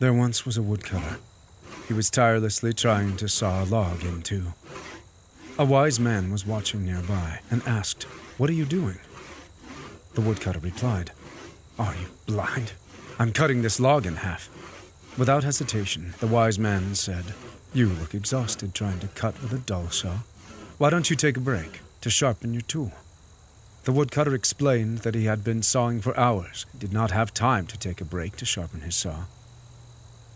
There once was a woodcutter. He was tirelessly trying to saw a log in two. A wise man was watching nearby and asked, What are you doing? The woodcutter replied, Are you blind? I'm cutting this log in half. Without hesitation, the wise man said, You look exhausted trying to cut with a dull saw. Why don't you take a break to sharpen your tool? The woodcutter explained that he had been sawing for hours and did not have time to take a break to sharpen his saw.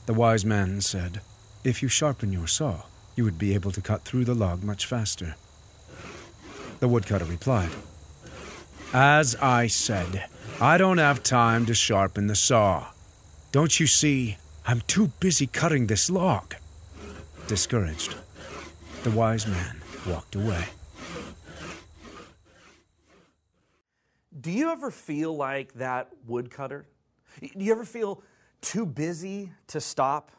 The wise man said, If you sharpen your saw, you would be able to cut through the log much faster. The woodcutter replied, As I said, I don't have time to sharpen the saw. Don't you see? I'm too busy cutting this log. Discouraged, the wise man walked away. Do you ever feel like that woodcutter? Do you ever feel too busy to stop?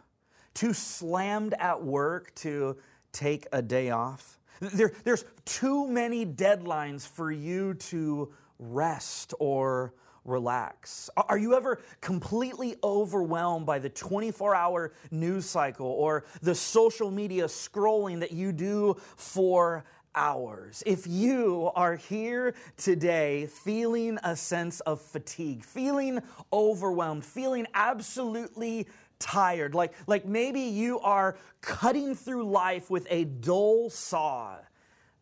Too slammed at work to take a day off? There, there's too many deadlines for you to rest or relax? Are you ever completely overwhelmed by the 24 hour news cycle or the social media scrolling that you do for hours. If you are here today feeling a sense of fatigue, feeling overwhelmed, feeling absolutely tired, like, like maybe you are cutting through life with a dull saw,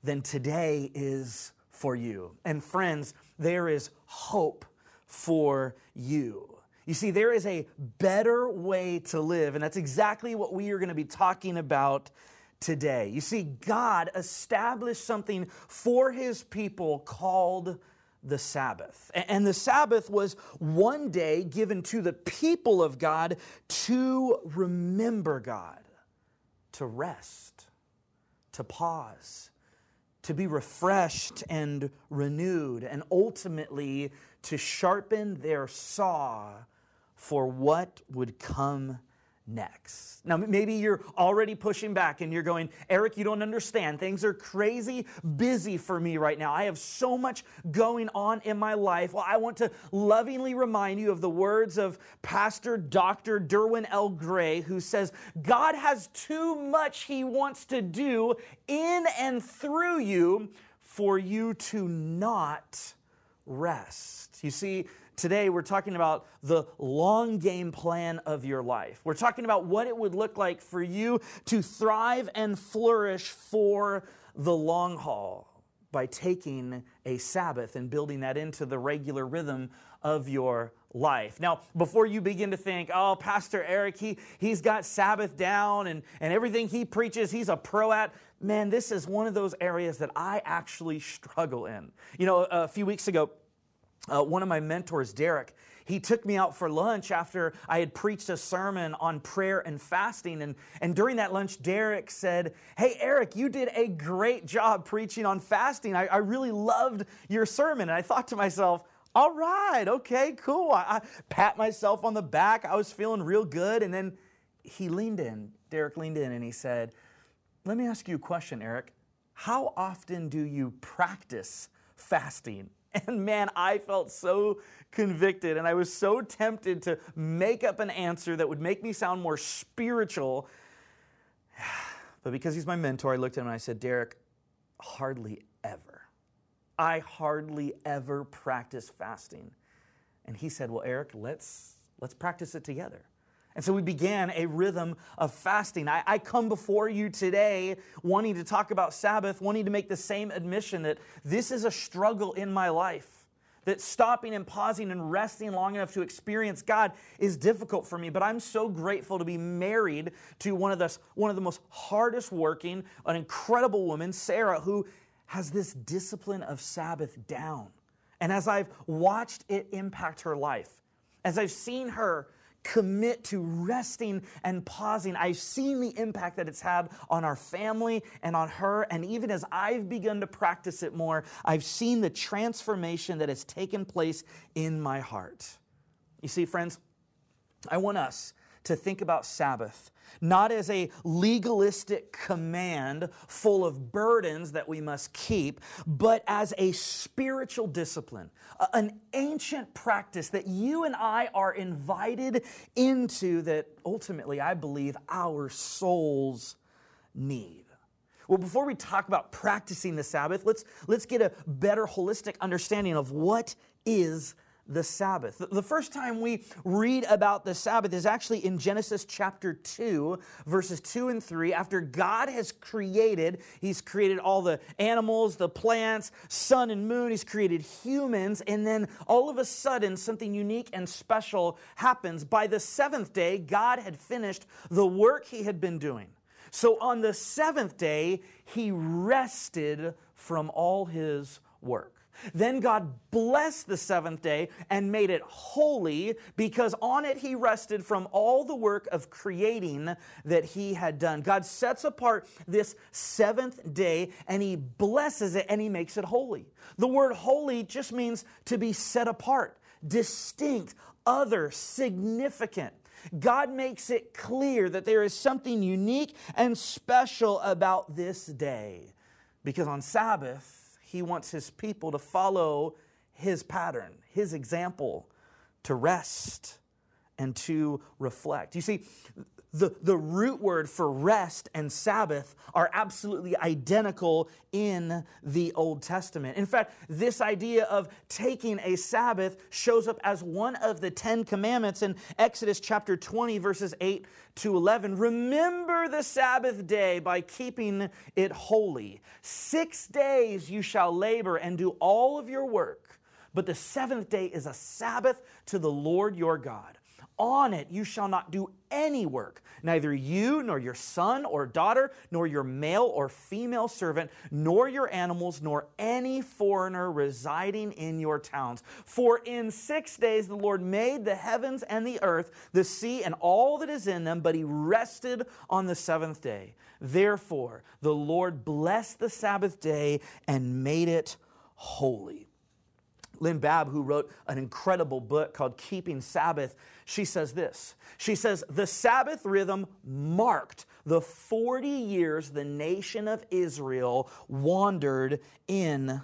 then today is for you. And friends, there is hope for you. You see, there is a better way to live, and that's exactly what we are going to be talking about today. You see, God established something for his people called the Sabbath. And the Sabbath was one day given to the people of God to remember God, to rest, to pause, to be refreshed and renewed, and ultimately to sharpen their saw for what would come next. Now, maybe you're already pushing back and you're going, Eric, you don't understand. Things are crazy busy for me right now. I have so much going on in my life. Well, I want to lovingly remind you of the words of Pastor Dr. Derwin L. Gray, who says, God has too much he wants to do in and through you for you to not rest. You see, Today, we're talking about the long game plan of your life. We're talking about what it would look like for you to thrive and flourish for the long haul by taking a Sabbath and building that into the regular rhythm of your life. Now, before you begin to think, oh, Pastor Eric, he, he's got Sabbath down and, and everything he preaches, he's a pro at, man, this is one of those areas that I actually struggle in. You know, a few weeks ago, uh, one of my mentors, Derek, he took me out for lunch after I had preached a sermon on prayer and fasting. And, and during that lunch, Derek said, Hey, Eric, you did a great job preaching on fasting. I, I really loved your sermon. And I thought to myself, all right, okay, cool. I, I pat myself on the back. I was feeling real good. And then he leaned in, Derek leaned in, and he said, Let me ask you a question, Eric. How often do you practice fasting? And man, I felt so convicted and I was so tempted to make up an answer that would make me sound more spiritual. But because he's my mentor, I looked at him and I said, Derek, hardly ever. I hardly ever practice fasting. And he said, Well, Eric, let's, let's practice it together. And so we began a rhythm of fasting. I, I, come before you today wanting to talk about Sabbath, wanting to make the same admission that this is a struggle in my life. That stopping and pausing and resting long enough to experience God is difficult for me, but I'm so grateful to be married to one of the, one of the most hardest working, an incredible woman, Sarah, who has this discipline of Sabbath down. And as I've watched it impact her life, as I've seen her commit to resting and pausing. I've seen the impact that it's had on our family and on her. And even as I've begun to practice it more, I've seen the transformation that has taken place in my heart. You see, friends, I want us to think about Sabbath not as a legalistic command full of burdens that we must keep, but as a spiritual discipline, an ancient practice that you and I are invited into that ultimately I believe our souls need. Well, before we talk about practicing the Sabbath, let's, let's get a better holistic understanding of what is the Sabbath. The first time we read about the Sabbath is actually in Genesis chapter 2, verses 2 and 3. After God has created, He's created all the animals, the plants, sun and moon, He's created humans, and then all of a sudden, something unique and special happens. By the seventh day, God had finished the work He had been doing. So on the seventh day, He rested from all His work. Then God blessed the seventh day and made it holy because on it he rested from all the work of creating that he had done. God sets apart this seventh day and he blesses it and he makes it holy. The word holy just means to be set apart, distinct, other, significant. God makes it clear that there is something unique and special about this day because on Sabbath, he wants his people to follow his pattern, his example, to rest and to reflect. You see, the, the root word for rest and Sabbath are absolutely identical in the Old Testament. In fact, this idea of taking a Sabbath shows up as one of the Ten Commandments in Exodus chapter 20, verses 8 to 11. Remember the Sabbath day by keeping it holy. Six days you shall labor and do all of your work, but the seventh day is a Sabbath to the Lord your God. On it you shall not do any work, neither you nor your son or daughter, nor your male or female servant, nor your animals, nor any foreigner residing in your towns. For in six days the Lord made the heavens and the earth, the sea, and all that is in them, but he rested on the seventh day. Therefore, the Lord blessed the Sabbath day and made it holy. Lynne Baab, who wrote an incredible book called Keeping Sabbath, she says this. She says, The Sabbath rhythm marked the 40 years the nation of Israel wandered in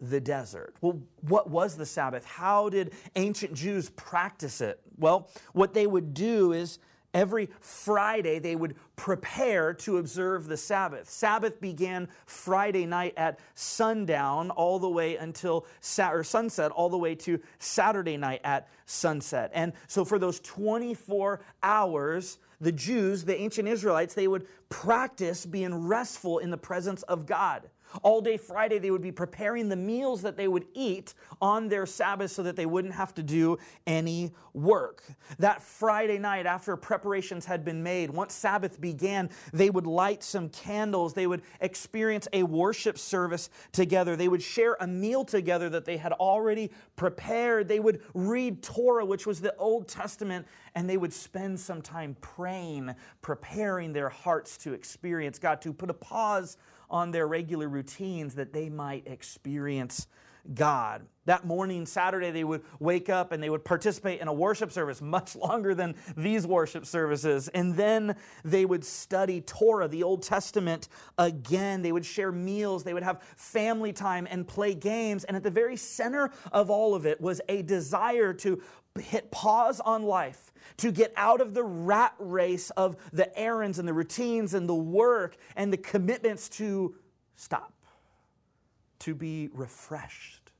the desert. Well, what was the Sabbath? How did ancient Jews practice it? Well, what they would do is Every Friday, they would prepare to observe the Sabbath. Sabbath began Friday night at sundown, all the way until or sunset, all the way to Saturday night at sunset. And so, for those 24 hours, the Jews, the ancient Israelites, they would practice being restful in the presence of God. All day Friday, they would be preparing the meals that they would eat on their Sabbath so that they wouldn't have to do any work. That Friday night, after preparations had been made, once Sabbath began, they would light some candles. They would experience a worship service together. They would share a meal together that they had already prepared. They would read Torah, which was the Old Testament, and they would spend some time praying, preparing their hearts to experience God, to put a pause on their regular routines that they might experience God. That morning, Saturday, they would wake up and they would participate in a worship service much longer than these worship services. And then they would study Torah, the Old Testament, again. They would share meals, they would have family time and play games. And at the very center of all of it was a desire to hit pause on life, to get out of the rat race of the errands and the routines and the work and the commitments to stop to be refreshed,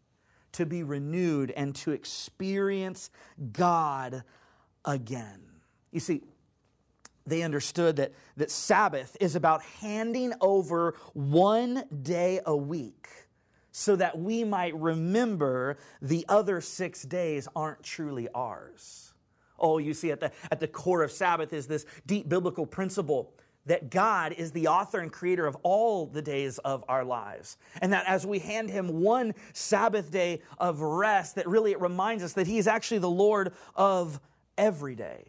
to be renewed, and to experience God again. You see, they understood that, that Sabbath is about handing over one day a week so that we might remember the other six days aren't truly ours. Oh, you see, at the, at the core of Sabbath is this deep biblical principle that God is the author and creator of all the days of our lives. And that as we hand him one Sabbath day of rest, that really it reminds us that he is actually the Lord of every day.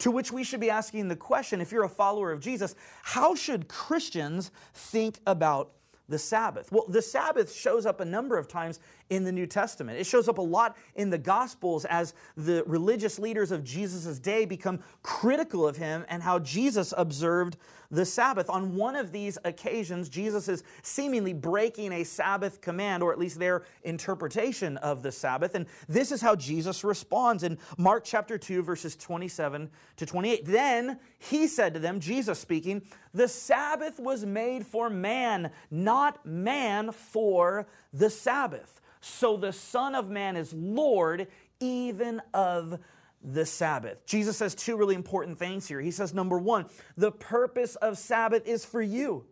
To which we should be asking the question if you're a follower of Jesus, how should Christians think about the Sabbath? Well, the Sabbath shows up a number of times in the New Testament. It shows up a lot in the Gospels as the religious leaders of Jesus' day become critical of him and how Jesus observed the Sabbath. On one of these occasions, Jesus is seemingly breaking a Sabbath command, or at least their interpretation of the Sabbath. And this is how Jesus responds in Mark chapter 2, verses 27 to 28. Then he said to them, Jesus speaking, The Sabbath was made for man, not man for the Sabbath. So the Son of Man is Lord even of the Sabbath. Jesus says two really important things here. He says, number one, the purpose of Sabbath is for you.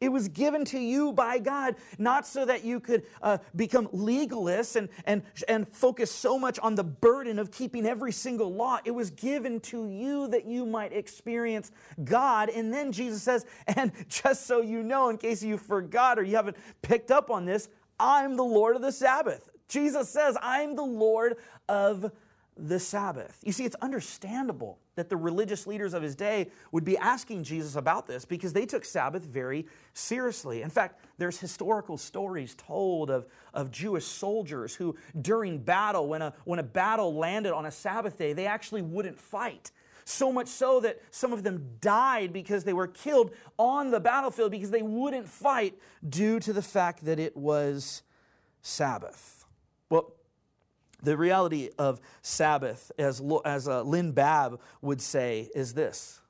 It was given to you by God, not so that you could uh, become legalists and, and, and focus so much on the burden of keeping every single law. It was given to you that you might experience God. And then Jesus says, and just so you know, in case you forgot or you haven't picked up on this, I'm the Lord of the Sabbath. Jesus says, I'm the Lord of the Sabbath. You see, it's understandable that the religious leaders of his day would be asking Jesus about this because they took Sabbath very seriously. In fact, there's historical stories told of, of Jewish soldiers who, during battle, when a, when a battle landed on a Sabbath day, they actually wouldn't fight. So much so that some of them died because they were killed on the battlefield because they wouldn't fight due to the fact that it was Sabbath. Well, the reality of Sabbath, as, as uh, Lynne Baab would say, is this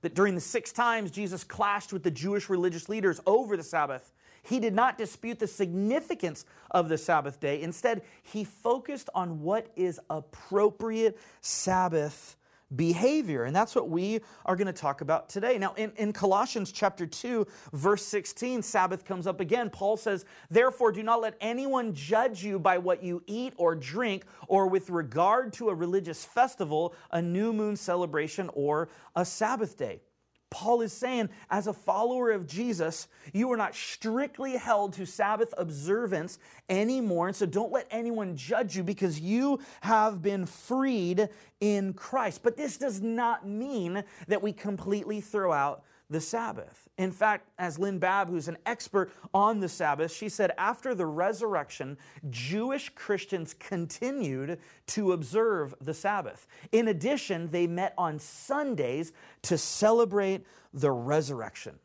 that during the six times Jesus clashed with the Jewish religious leaders over the Sabbath, he did not dispute the significance of the Sabbath day. Instead, he focused on what is appropriate Sabbath behavior. And that's what we are going to talk about today. Now, in, in Colossians chapter 2, verse 16, Sabbath comes up again. Paul says, Therefore, do not let anyone judge you by what you eat or drink, or with regard to a religious festival, a new moon celebration, or a Sabbath day. Paul is saying, as a follower of Jesus, you are not strictly held to Sabbath observance anymore. And so don't let anyone judge you because you have been freed in Christ. But this does not mean that we completely throw out the Sabbath. In fact, as Lynne Baab, who's an expert on the Sabbath, she said after the resurrection, Jewish Christians continued to observe the Sabbath. In addition, they met on Sundays to celebrate the resurrection.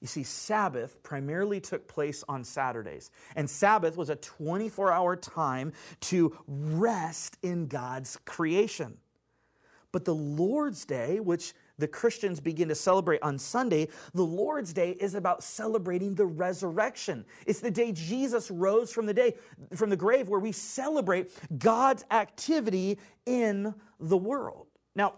You see, Sabbath primarily took place on Saturdays, and Sabbath was a 24 hour time to rest in God's creation. But the Lord's Day, which the Christians begin to celebrate on Sunday, the Lord's Day is about celebrating the resurrection. It's the day Jesus rose from the day from the grave where we celebrate God's activity in the world. Now,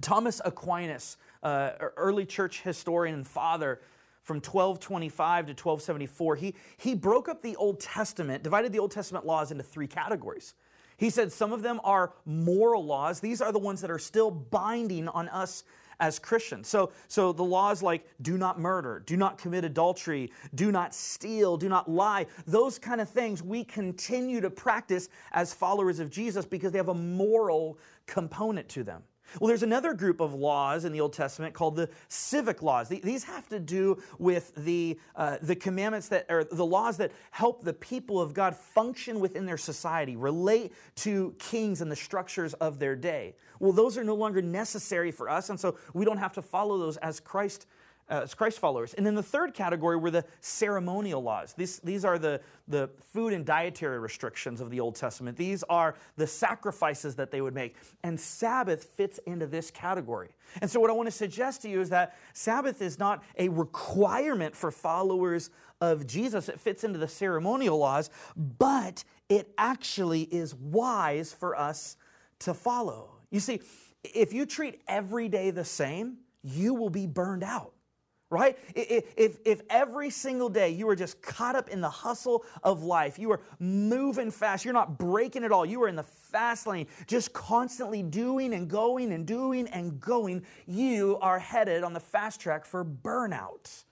Thomas Aquinas, uh, early church historian and father, from 1225 to 1274, he, he broke up the Old Testament, divided the Old Testament laws into three categories. He said some of them are moral laws. These are the ones that are still binding on us as Christians. So, so the laws like do not murder, do not commit adultery, do not steal, do not lie, those kind of things we continue to practice as followers of Jesus because they have a moral component to them. Well, there's another group of laws in the Old Testament called the civic laws. These have to do with the, uh, the commandments that, or the laws that help the people of God function within their society, relate to kings and the structures of their day. Well, those are no longer necessary for us, and so we don't have to follow those as Christ Uh, as Christ followers. And then the third category were the ceremonial laws. These, these are the, the food and dietary restrictions of the Old Testament. These are the sacrifices that they would make. And Sabbath fits into this category. And so, what I want to suggest to you is that Sabbath is not a requirement for followers of Jesus, it fits into the ceremonial laws, but it actually is wise for us to follow. You see, if you treat every day the same, you will be burned out right? If, if every single day you are just caught up in the hustle of life, you are moving fast, you're not breaking at all, you are in the fast lane, just constantly doing and going and doing and going, you are headed on the fast track for burnout.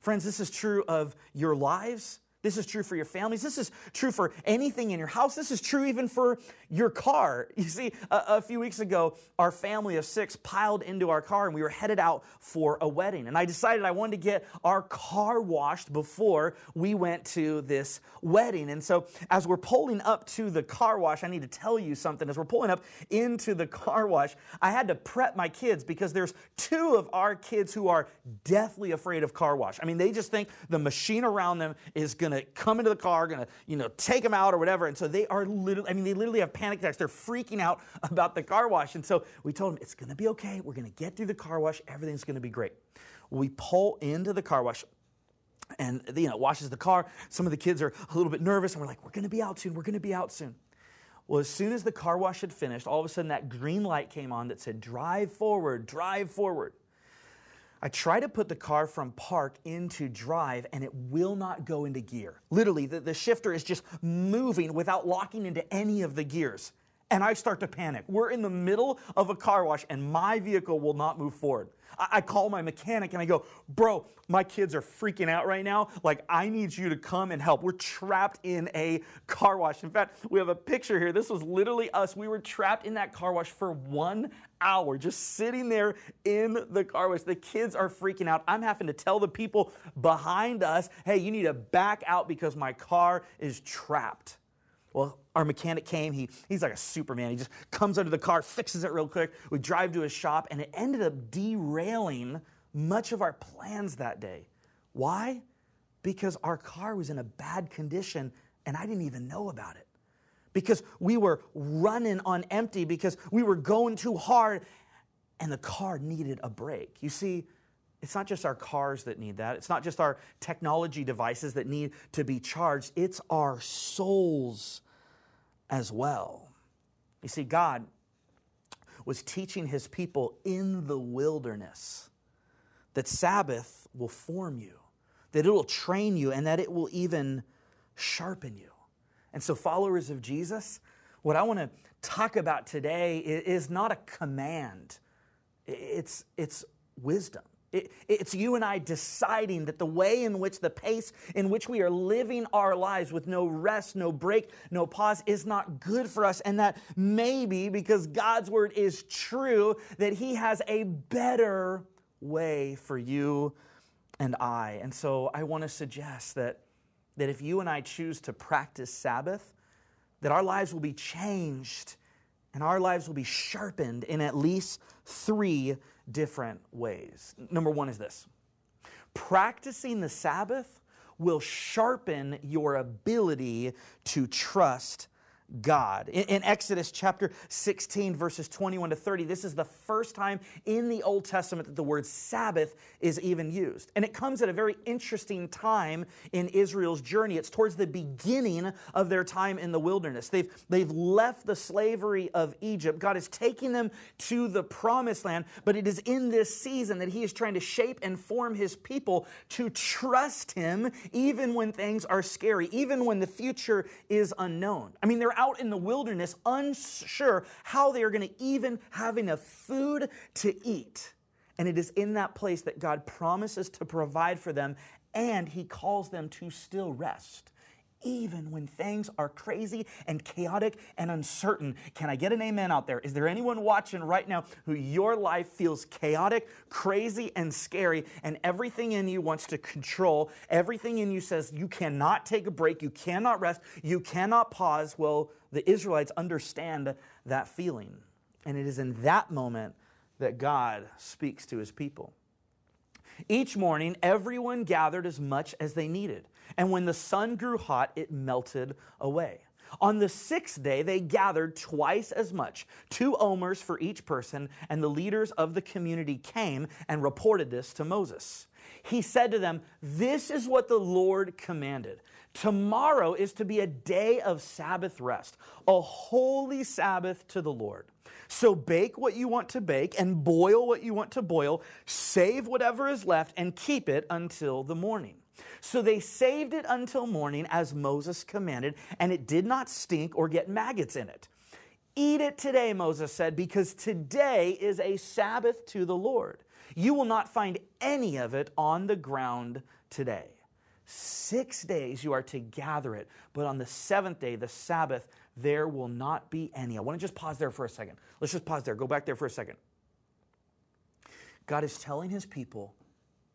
Friends, this is true of your lives. This is true for your families. This is true for anything in your house. This is true even for your car. You see, a, a, few weeks ago, our family of six piled into our car and we were headed out for a wedding. And I decided I wanted to get our car washed before we went to this wedding. And so, as we're pulling up to the car wash, I need to tell you something. As we're pulling up into the car wash, I had to prep my kids because there's two of our kids who are deathly afraid of car wash. I mean, they just think the machine around them is going to come into the car, going to, you know, take them out or whatever. And so they are literally, I mean, they literally have panic attacks. They're freaking out about the car wash. And so we told them, it's going to be okay. We're going to get through the car wash. Everything's going to be great. We pull into the car wash and you know washes the car some of the kids are a little bit nervous and we're like we're going to be out soon we're going to be out soon well as soon as the car wash had finished all of a sudden that green light came on that said drive forward drive forward I try to put the car from park into drive and it will not go into gear. Literally, the, the shifter is just moving without locking into any of the gears. And I start to panic. We're in the middle of a car wash and my vehicle will not move forward. I, call my mechanic and I go, Bro, my kids are freaking out right now. Like, I need you to come and help. We're trapped in a car wash. In fact, we have a picture here. This was literally us. We were trapped in that car wash for one hour, just sitting there in the car wash. The kids are freaking out. I'm having to tell the people behind us, hey, you need to back out because my car is trapped. Well, our mechanic came. He, he's like a Superman. He just comes under the car, fixes it real quick. We drive to his shop, and it ended up derailing much of our plans that day. Why? Because our car was in a bad condition, and I didn't even know about it. Because we were running on empty, because we were going too hard, and the car needed a break. You see, it's not just our cars that need that. It's not just our technology devices that need to be charged. It's our souls as well. You see, God was teaching his people in the wilderness that Sabbath will form you, that it will train you, and that it will even sharpen you. And so, followers of Jesus, what I want to talk about today is not a command, it's, it's wisdom. It, it's you and I deciding that the way in which the pace in which we are living our lives with no rest, no break, no pause is not good for us. And that maybe because God's word is true, that He has a better way for you and I. And so I want to suggest that, that if you and I choose to practice Sabbath, that our lives will be changed and our lives will be sharpened in at least three different ways. Number one is this practicing the Sabbath will sharpen your ability to trust God. In, in, Exodus chapter 16, verses 21 to 30, this is the first time in the Old Testament that the word Sabbath is even used. And it comes at a very interesting time in Israel's journey. It's towards the beginning of their time in the wilderness. They've, they've left the slavery of Egypt. God is taking them to the promised land, but it is in this season that He is trying to shape and form His people to trust Him even when things are scary, even when the future is unknown. I mean, they're out in the wilderness, unsure how they are going to even have enough food to eat. And it is in that place that God promises to provide for them, and He calls them to still rest even when things are crazy and chaotic and uncertain. Can I get an amen out there? Is there anyone watching right now who your life feels chaotic, crazy, and scary, and everything in you wants to control? Everything in you says you cannot take a break, you cannot rest, you cannot pause. Well, the Israelites understand that feeling. And it is in that moment that God speaks to his people. Each morning, everyone gathered as much as they needed. And when the sun grew hot, it melted away. On the sixth day, they gathered twice as much, two omers for each person, and the leaders of the community came and reported this to Moses. He said to them, This is what the Lord commanded. Tomorrow is to be a day of Sabbath rest, a holy Sabbath to the Lord. So bake what you want to bake and boil what you want to boil, save whatever is left, and keep it until the morning. So they saved it until morning as Moses commanded, and it did not stink or get maggots in it. Eat it today, Moses said, because today is a Sabbath to the Lord. You will not find any of it on the ground today. Six days you are to gather it, but on the seventh day, the Sabbath, there will not be any. I want to just pause there for a second. Let's just pause there. Go back there for a second. God is telling his people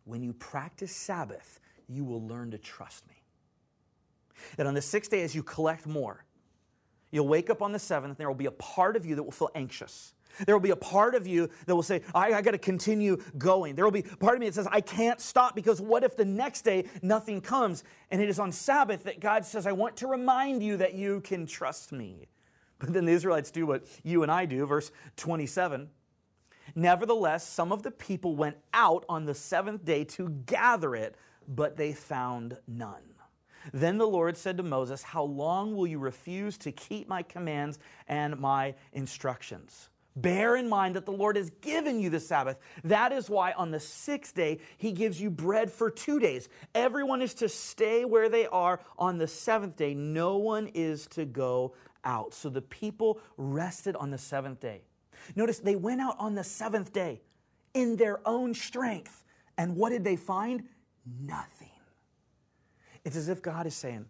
when you practice Sabbath, you will learn to trust me. That on the sixth day, as you collect more, you'll wake up on the seventh, and there will be a part of you that will feel anxious. There will be a part of you that will say, I, I got to continue going. There will be part of me that says, I can't stop because what if the next day nothing comes? And it is on Sabbath that God says, I want to remind you that you can trust me. But then the Israelites do what you and I do, verse 27. Nevertheless, some of the people went out on the seventh day to gather it, but they found none. Then the Lord said to Moses, How long will you refuse to keep my commands and my instructions? Bear in mind that the Lord has given you the Sabbath. That is why on the sixth day, he gives you bread for two days. Everyone is to stay where they are. On the seventh day, no one is to go out. So the people rested on the seventh day. Notice they went out on the seventh day in their own strength. And what did they find? Nothing. It's as if God is saying,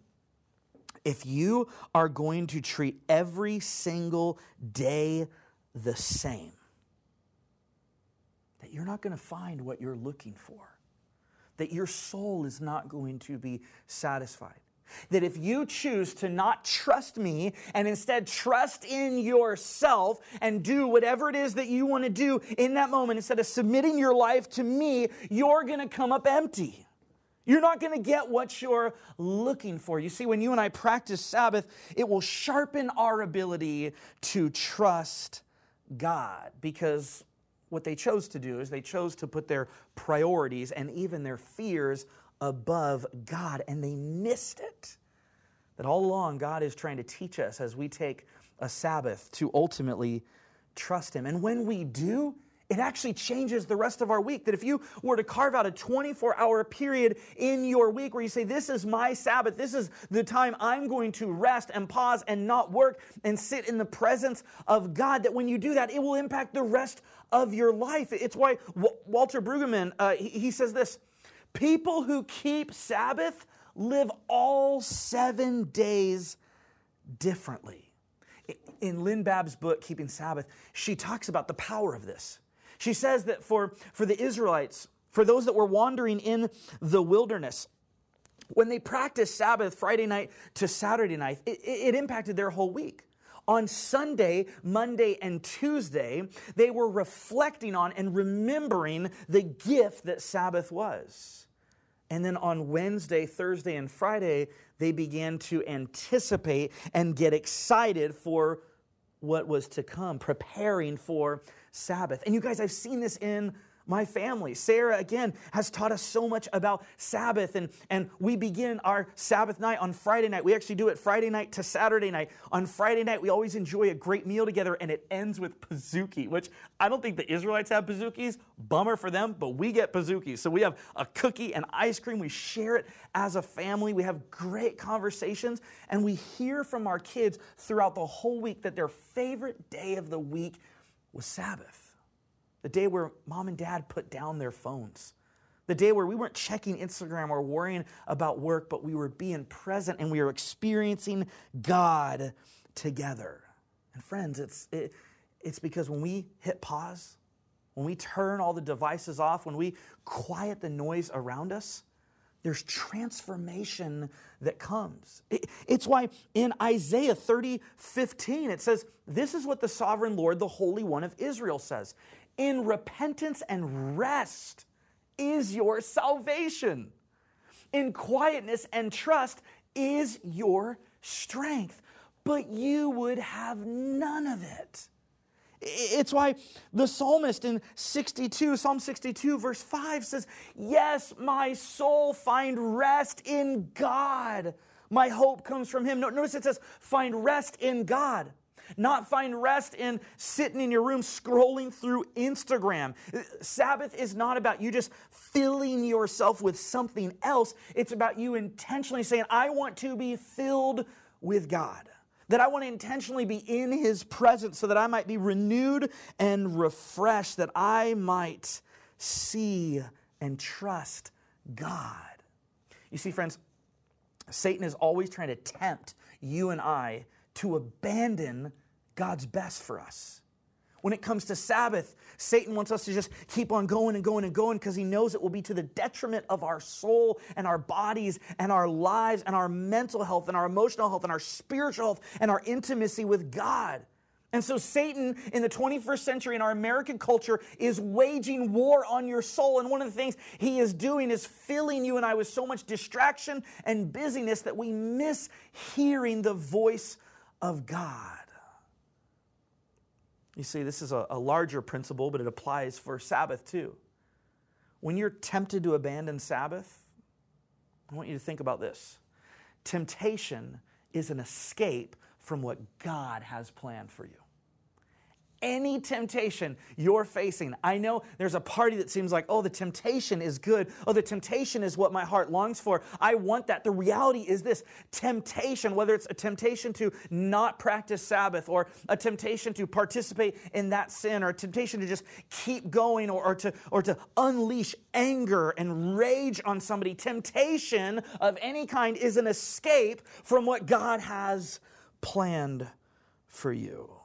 if you are going to treat every single day the same, that you're not going to find what you're looking for, that your soul is not going to be satisfied. That if you choose to not trust me and instead trust in yourself and do whatever it is that you want to do in that moment, instead of submitting your life to me, you're going to come up empty. You're not going to get what you're looking for. You see, when you and I practice Sabbath, it will sharpen our ability to trust God because what they chose to do is they chose to put their priorities and even their fears above God, and they missed it. That all along, God is trying to teach us as we take a Sabbath to ultimately trust Him. And when we do, it actually changes the rest of our week. That if you were to carve out a 24 hour period in your week where you say, This is my Sabbath, this is the time I'm going to rest and pause and not work and sit in the presence of God, that when you do that, it will impact the rest of your life. It's why Walter Brueggemann, uh, he, he says this people who keep Sabbath live all seven days differently. In Lynne Baab's book, Keeping Sabbath, she talks about the power of this. She says that for, for the Israelites, for those that were wandering in the wilderness, when they practiced Sabbath Friday night to Saturday night, it, it impacted their whole week. On Sunday, Monday, and Tuesday, they were reflecting on and remembering the gift that Sabbath was. And then on Wednesday, Thursday, and Friday, they began to anticipate and get excited for what was to come, preparing for Sabbath. And you guys, I've seen this in my family. Sarah, again, has taught us so much about Sabbath, and, and we begin our Sabbath night on Friday night. We actually do it Friday night to Saturday night. On Friday night, we always enjoy a great meal together, and it ends with pizookie, which I don't think the Israelites have pizookies. Bummer for them, but we get pizookies. So we have a cookie and ice cream. We share it as a family. We have great conversations, and we hear from our kids throughout the whole week that their favorite day of the week was Sabbath. The day where mom and dad put down their phones. The day where we weren't checking Instagram or worrying about work, but we were being present and we were experiencing God together. And friends, it's, it, it's because when we hit pause, when we turn all the devices off, when we quiet the noise around us, there's transformation that comes. It, it's why in Isaiah 30, 15, it says, This is what the sovereign Lord, the Holy One of Israel says in repentance and rest is your salvation. In quietness and trust is your strength. But you would have none of it. It's why the psalmist in 62, Psalm 62, verse 5 says, Yes, my soul find rest in God. My hope comes from him. Notice it says, Find rest in God not find rest in sitting in your room scrolling through Instagram. Sabbath is not about you just filling yourself with something else, it's about you intentionally saying, I want to be filled with God. That I want to intentionally be in His presence so that I might be renewed and refreshed, that I might see and trust God. You see, friends, Satan is always trying to tempt you and I to abandon God's best for us. When it comes to Sabbath, Satan wants us to just keep on going and going and going because he knows it will be to the detriment of our soul and our bodies and our lives and our mental health and our emotional health and our spiritual health and our intimacy with God. And so, Satan in the 21st century in our American culture is waging war on your soul. And one of the things he is doing is filling you and I with so much distraction and busyness that we miss hearing the voice of God. You see, this is a, a larger principle, but it applies for Sabbath too. When you're tempted to abandon Sabbath, I want you to think about this. Temptation is an escape from what God has planned for you any temptation you're facing. I know there's a party that seems like, oh, the temptation is good. Oh, the temptation is what my heart longs for. I want that. The reality is this temptation, whether it's a temptation to not practice Sabbath or a temptation to participate in that sin or a temptation to just keep going or, or to, or to unleash anger and rage on somebody, temptation of any kind is an escape from what God has planned for you.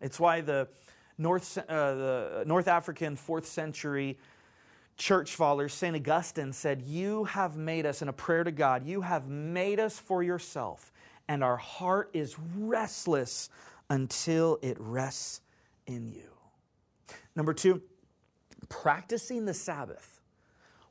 It's why the North, uh, the North African fourth century church father, St. Augustine, said, You have made us, in a prayer to God, you have made us for yourself, and our heart is restless until it rests in you. Number two, practicing the Sabbath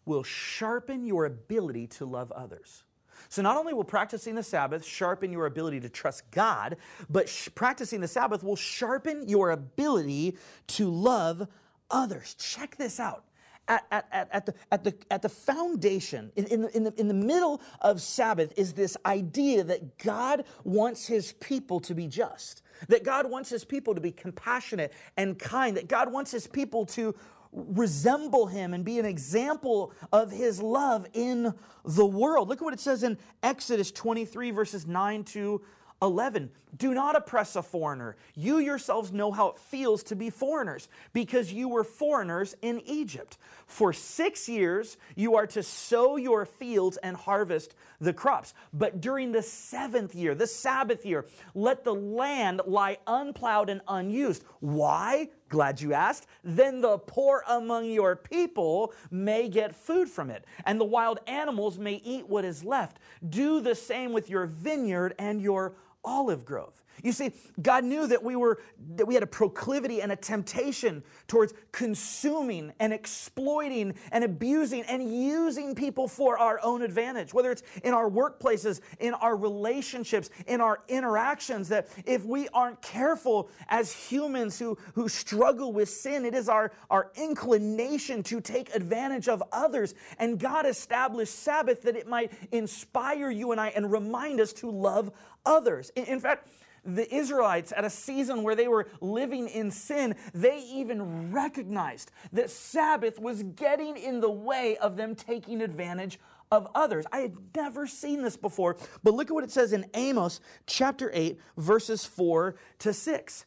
will sharpen your ability to love others. So, not only will practicing the Sabbath sharpen your ability to trust God, but sh- practicing the Sabbath will sharpen your ability to love others. Check this out. At, at, at, at, the, at, the, at the foundation, in, in, the, in, the, in the middle of Sabbath, is this idea that God wants his people to be just, that God wants his people to be compassionate and kind, that God wants his people to resemble him and be an example of his love in the world. Look at what it says in Exodus 23, verses 9 to 11. Do not oppress a foreigner. You yourselves know how it feels to be foreigners, because you were foreigners in Egypt. For six years you are to sow your fields and harvest the crops. But during the seventh year, the Sabbath year, let the land lie unplowed and unused. Why? Glad you asked. Then the poor among your people may get food from it, and the wild animals may eat what is left. Do the same with your vineyard and your olive grove. You see, God knew that we were that we had a proclivity and a temptation towards consuming and exploiting and abusing and using people for our own advantage, whether it's in our workplaces, in our relationships, in our interactions, that if we aren't careful as humans who, who struggle with sin, it is our, our inclination to take advantage of others. And God established Sabbath that it might inspire you and I and remind us to love others. In, in fact, the Israelites at a season where they were living in sin, they even recognized that Sabbath was getting in the way of them taking advantage of others. I had never seen this before, but look at what it says in Amos chapter 8, verses 4 to 6.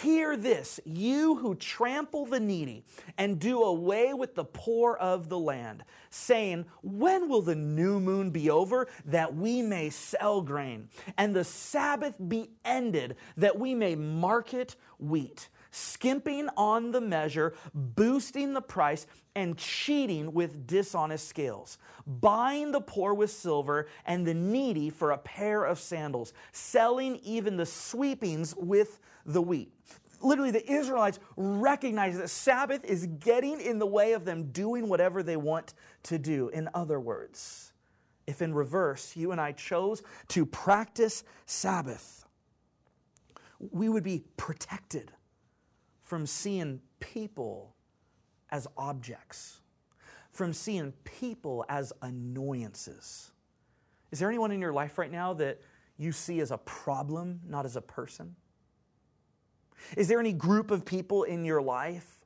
Hear this, you who trample the needy and do away with the poor of the land, saying, When will the new moon be over that we may sell grain, and the Sabbath be ended that we may market wheat? Skimping on the measure, boosting the price, and cheating with dishonest scales, buying the poor with silver and the needy for a pair of sandals, selling even the sweepings with the wheat. Literally, the Israelites recognize that Sabbath is getting in the way of them doing whatever they want to do. In other words, if in reverse you and I chose to practice Sabbath, we would be protected from seeing people as objects, from seeing people as annoyances. Is there anyone in your life right now that you see as a problem, not as a person? Is there any group of people in your life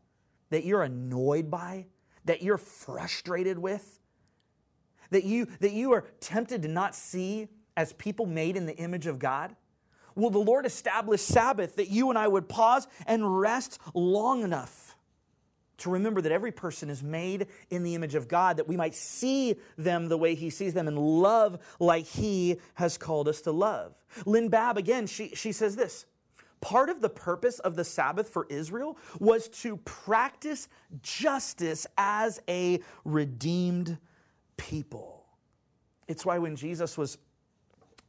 that you're annoyed by, that you're frustrated with, that you, that you are tempted to not see as people made in the image of God? Will the Lord establish Sabbath that you and I would pause and rest long enough to remember that every person is made in the image of God, that we might see them the way He sees them and love like He has called us to love. Lynne Baab, again, she, she says this Part of the purpose of the Sabbath for Israel was to practice justice as a redeemed people. It's why when Jesus was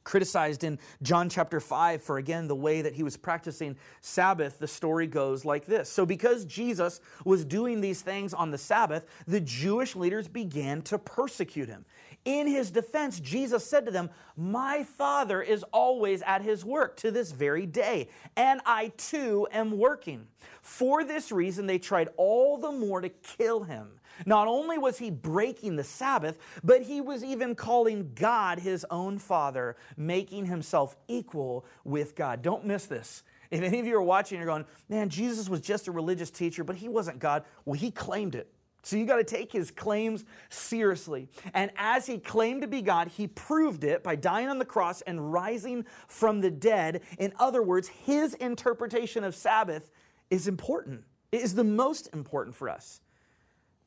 criticized in John chapter 5 for again the way that he was practicing Sabbath, the story goes like this. So, because Jesus was doing these things on the Sabbath, the Jewish leaders began to persecute him. In his defense, Jesus said to them, My Father is always at his work to this very day, and I too am working. For this reason, they tried all the more to kill him. Not only was he breaking the Sabbath, but he was even calling God his own Father, making himself equal with God. Don't miss this. If any of you are watching, you're going, man, Jesus was just a religious teacher, but he wasn't God. Well, he claimed it. So you got to take his claims seriously. And as he claimed to be God, he proved it by dying on the cross and rising from the dead. In other words, his interpretation of Sabbath is important. It is the most important for us.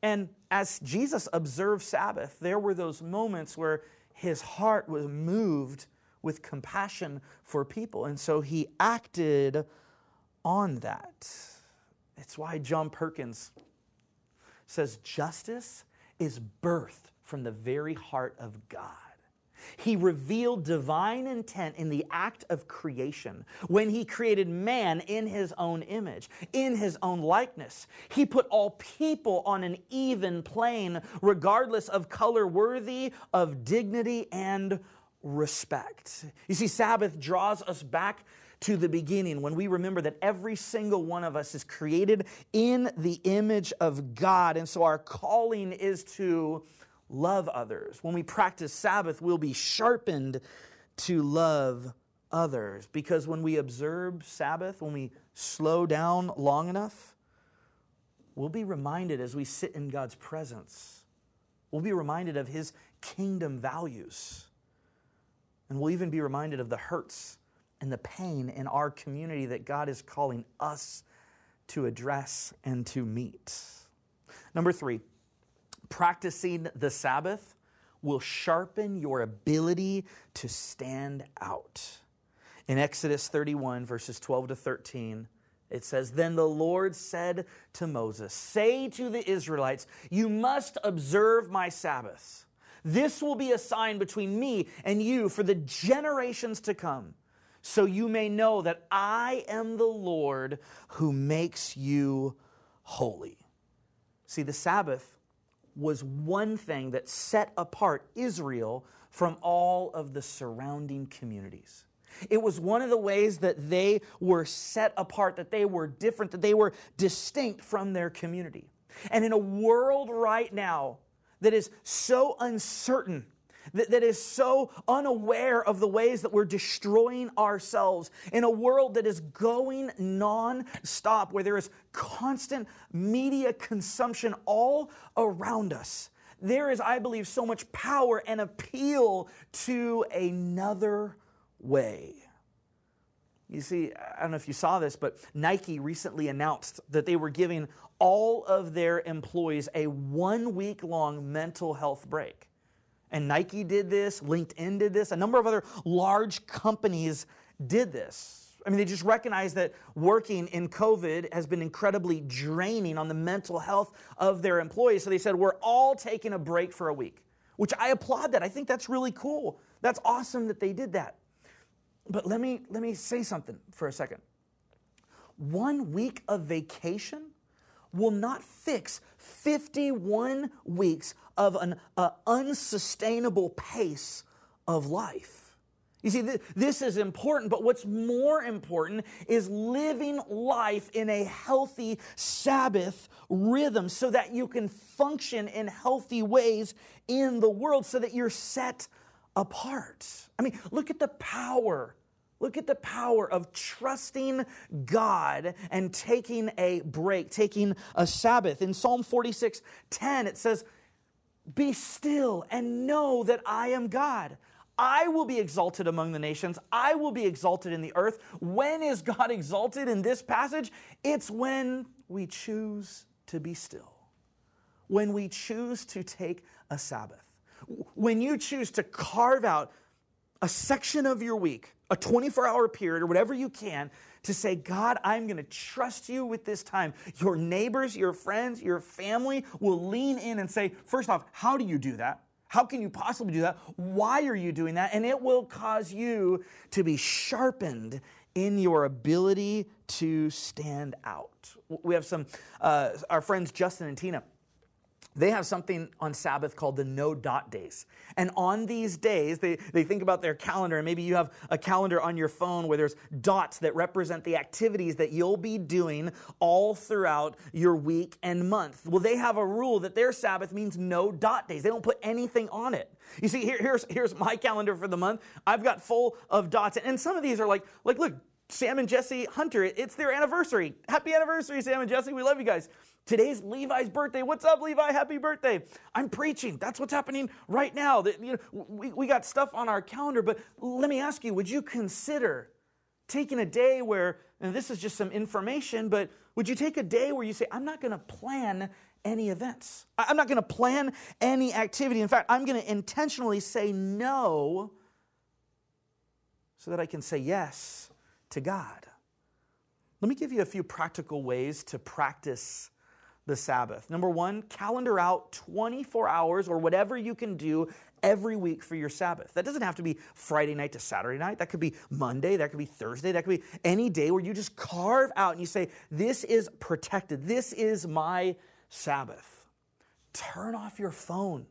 And as Jesus observed Sabbath, there were those moments where his heart was moved with compassion for people. And so he acted on that. It's why John Perkins says justice is birthed from the very heart of God. He revealed divine intent in the act of creation when he created man in his own image, in his own likeness. He put all people on an even plane, regardless of color, worthy of dignity and respect. You see, Sabbath draws us back to the beginning when we remember that every single one of us is created in the image of God. And so our calling is to love others. When we practice Sabbath, we'll be sharpened to love others. Because when we observe Sabbath, when we slow down long enough, we'll be reminded as we sit in God's presence, we'll be reminded of His kingdom values. And we'll even be reminded of the hurts and the pain in our community that God is calling us to address and to meet. Number three, practicing the Sabbath will sharpen your ability to stand out. In Exodus 31, verses 12 to 13, it says, Then the Lord said to Moses, Say to the Israelites, You must observe my Sabbaths. This will be a sign between me and you for the generations to come, so you may know that I am the Lord who makes you holy. See, the Sabbath was one thing that set apart Israel from all of the surrounding communities. It was one of the ways that they were set apart, that they were different, that they were distinct from their community. And in a world right now that is so uncertain that, that is so unaware of the ways that we're destroying ourselves in a world that is going non-stop, where there is constant media consumption all around us. There is, I believe, so much power and appeal to another way. You see, I don't know if you saw this, but Nike recently announced that they were giving all of their employees a one week long mental health break. And Nike did this, LinkedIn did this, a number of other large companies did this. I mean, they just recognize that working in COVID has been incredibly draining on the mental health of their employees. So they said, We're all taking a break for a week, which I applaud that. I think that's really cool. That's awesome that they did that. But let me, let me say something for a second. One week of vacation will not fix 51 weeks of an uh, unsustainable pace of life. You see, th- this is important, but what's more important is living life in a healthy Sabbath rhythm so that you can function in healthy ways in the world so that you're set apart. I mean, look at the power Look at the power of trusting God and taking a break, taking a Sabbath. In Psalm 46 10, it says, Be still and know that I am God. I will be exalted among the nations. I will be exalted in the earth. When is God exalted in this passage? It's when we choose to be still, when we choose to take a Sabbath, when you choose to carve out a section of your week, a 24 hour period, or whatever you can, to say, God, I'm going to trust you with this time. Your neighbors, your friends, your family will lean in and say, first off, how do you do that? How can you possibly do that? Why are you doing that? And it will cause you to be sharpened in your ability to stand out. We have some, uh, our friends Justin and Tina they have something on Sabbath called the no dot days. And on these days, they, they think about their calendar, and maybe you have a calendar on your phone where there's dots that represent the activities that you'll be doing all throughout your week and month. Well, they have a rule that their Sabbath means no dot days. They don't put anything on it. You see, here, here's, here's my calendar for the month. I've got full of dots, and some of these are like, like look, Sam and Jesse Hunter, it's their anniversary. Happy anniversary, Sam and Jesse. We love you guys. Today's Levi's birthday. What's up, Levi? Happy birthday. I'm preaching. That's what's happening right now. We, we got stuff on our calendar, but let me ask you would you consider taking a day where, and this is just some information, but would you take a day where you say, I'm not going to plan any events? I'm not going to plan any activity. In fact, I'm going to intentionally say no so that I can say yes to God. Let me give you a few practical ways to practice the Sabbath. Number one, calendar out 24 hours or whatever you can do every week for your Sabbath. That doesn't have to be Friday night to Saturday night. That could be Monday. That could be Thursday. That could be any day where you just carve out and you say, This is protected. This is my Sabbath. Turn off your phone.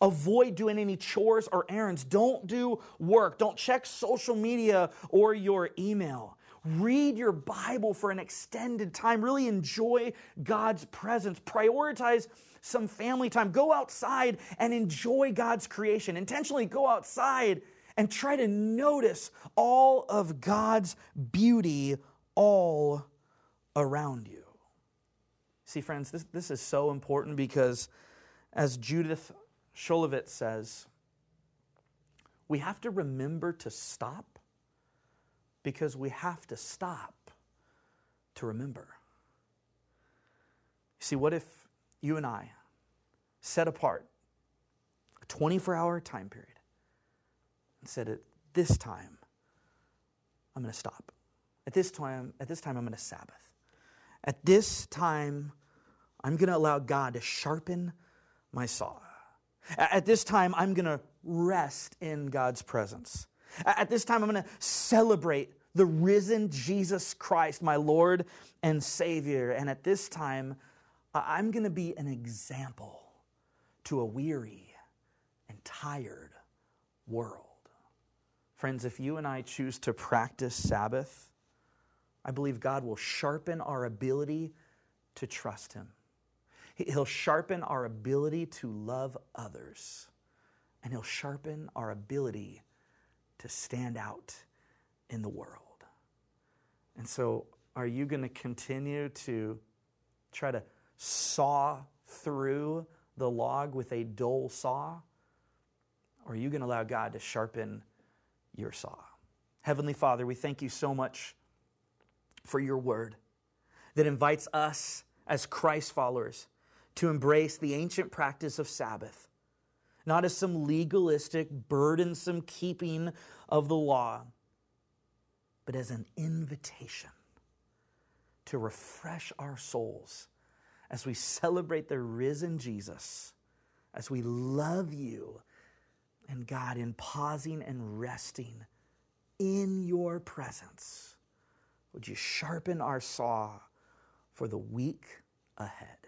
Avoid doing any chores or errands. Don't do work. Don't check social media or your email. Read your Bible for an extended time. Really enjoy God's presence. Prioritize some family time. Go outside and enjoy God's creation. Intentionally go outside and try to notice all of God's beauty all around you. See, friends, this, this is so important because, as Judith Shulevitz says, we have to remember to stop because we have to stop to remember. See, what if you and I set apart a 24 hour time period and said, at this time, I'm going to stop. At this time, at this time, I'm going to Sabbath. At this time, I'm going to allow God to sharpen my saw. At this time, I'm going to rest in God's presence. At this time, I'm going to celebrate the risen Jesus Christ, my Lord and Savior. And at this time, I'm going to be an example to a weary and tired world. Friends, if you and I choose to practice Sabbath, I believe God will sharpen our ability to trust Him. He'll sharpen our ability to love others, and He'll sharpen our ability to stand out in the world. And so, are you going to continue to try to saw through the log with a dull saw? Or are you going to allow God to sharpen your saw? Heavenly Father, we thank you so much for your word that invites us as Christ followers to embrace the ancient practice of Sabbath, not as some legalistic, burdensome keeping of the law but as an invitation to refresh our souls as we celebrate the risen Jesus, as we love you and God in pausing and resting in your presence. Would you sharpen our saw for the week ahead?